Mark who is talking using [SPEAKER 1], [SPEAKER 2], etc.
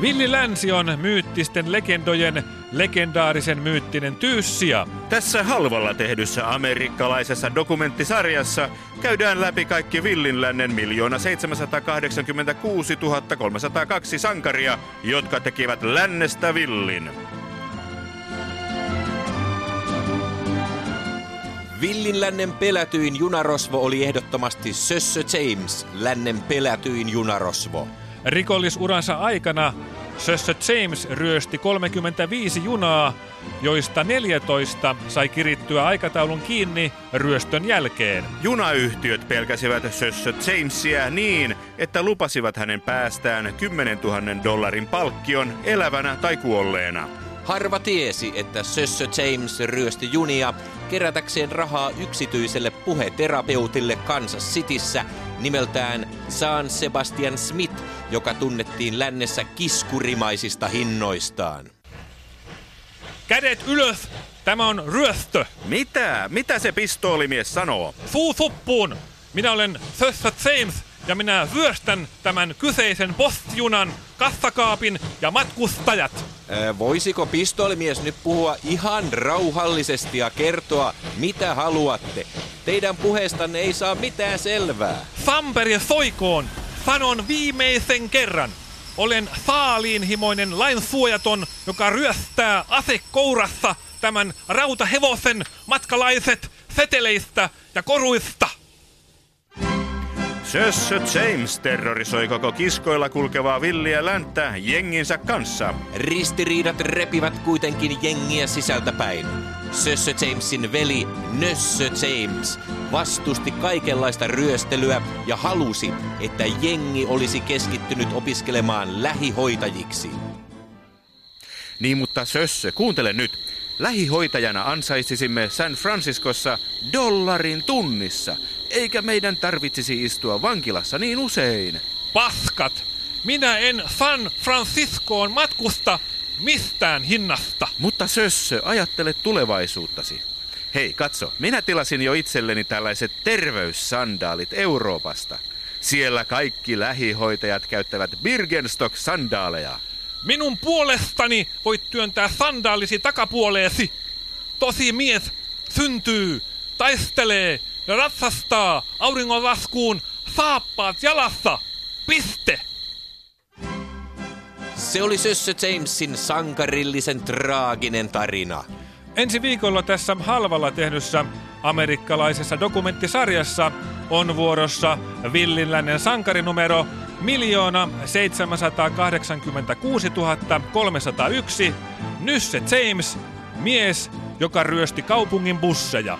[SPEAKER 1] Villi Länsi on myyttisten legendojen legendaarisen myyttinen tyyssiä.
[SPEAKER 2] Tässä halvalla tehdyssä amerikkalaisessa dokumenttisarjassa käydään läpi kaikki Villin lännen miljoona 786 302 sankaria, jotka tekivät lännestä Villin.
[SPEAKER 3] Villin lännen pelätyin junarosvo oli ehdottomasti Sössö James, lännen pelätyin junarosvo.
[SPEAKER 1] Rikollisuransa aikana Sössö James ryösti 35 junaa, joista 14 sai kirittyä aikataulun kiinni ryöstön jälkeen.
[SPEAKER 2] Junayhtiöt pelkäsivät Sössö Jamesia niin, että lupasivat hänen päästään 10 000 dollarin palkkion elävänä tai kuolleena.
[SPEAKER 3] Harva tiesi, että Sössö James ryösti junia kerätäkseen rahaa yksityiselle puheterapeutille Kansas Cityssä nimeltään San Sebastian Smith, joka tunnettiin lännessä kiskurimaisista hinnoistaan.
[SPEAKER 1] Kädet ylös! Tämä on ryöstö!
[SPEAKER 2] Mitä? Mitä se pistoolimies sanoo?
[SPEAKER 1] Suu suppuun! Minä olen Sössä James ja minä vyöstän tämän kyseisen postjunan, kassakaapin ja matkustajat.
[SPEAKER 3] Voisiko pistoolimies nyt puhua ihan rauhallisesti ja kertoa, mitä haluatte? Teidän puheestanne ei saa mitään selvää.
[SPEAKER 1] Samperi soikoon! Sanon viimeisen kerran. Olen saaliinhimoinen lainsuojaton, joka ryöstää asekourassa tämän rautahevosen matkalaiset seteleistä ja koruista.
[SPEAKER 2] Sössö James terrorisoi koko kiskoilla kulkevaa villiä länttä jenginsä kanssa.
[SPEAKER 3] Ristiriidat repivät kuitenkin jengiä sisältäpäin. Sössö Jamesin veli Nössö James vastusti kaikenlaista ryöstelyä ja halusi, että jengi olisi keskittynyt opiskelemaan lähihoitajiksi.
[SPEAKER 2] Niin, mutta Sössö, kuuntele nyt. Lähihoitajana ansaitsisimme San Franciscossa dollarin tunnissa, eikä meidän tarvitsisi istua vankilassa niin usein.
[SPEAKER 1] Paskat! Minä en San Franciscoon matkusta mistään hinnasta.
[SPEAKER 2] Mutta Sössö, ajattele tulevaisuuttasi. Hei, katso, minä tilasin jo itselleni tällaiset terveyssandaalit Euroopasta. Siellä kaikki lähihoitajat käyttävät Birgenstock-sandaaleja.
[SPEAKER 1] Minun puolestani voit työntää sandaalisi takapuoleesi. Tosi mies syntyy, taistelee ja ratsastaa auringonlaskuun saappaat jalassa. Piste!
[SPEAKER 3] Se oli Sössö Jamesin sankarillisen traaginen tarina.
[SPEAKER 1] Ensi viikolla tässä halvalla tehdyssä amerikkalaisessa dokumenttisarjassa on vuorossa Villinlännen sankarinumero miljoona 786 301 Nysse James, mies, joka ryösti kaupungin busseja.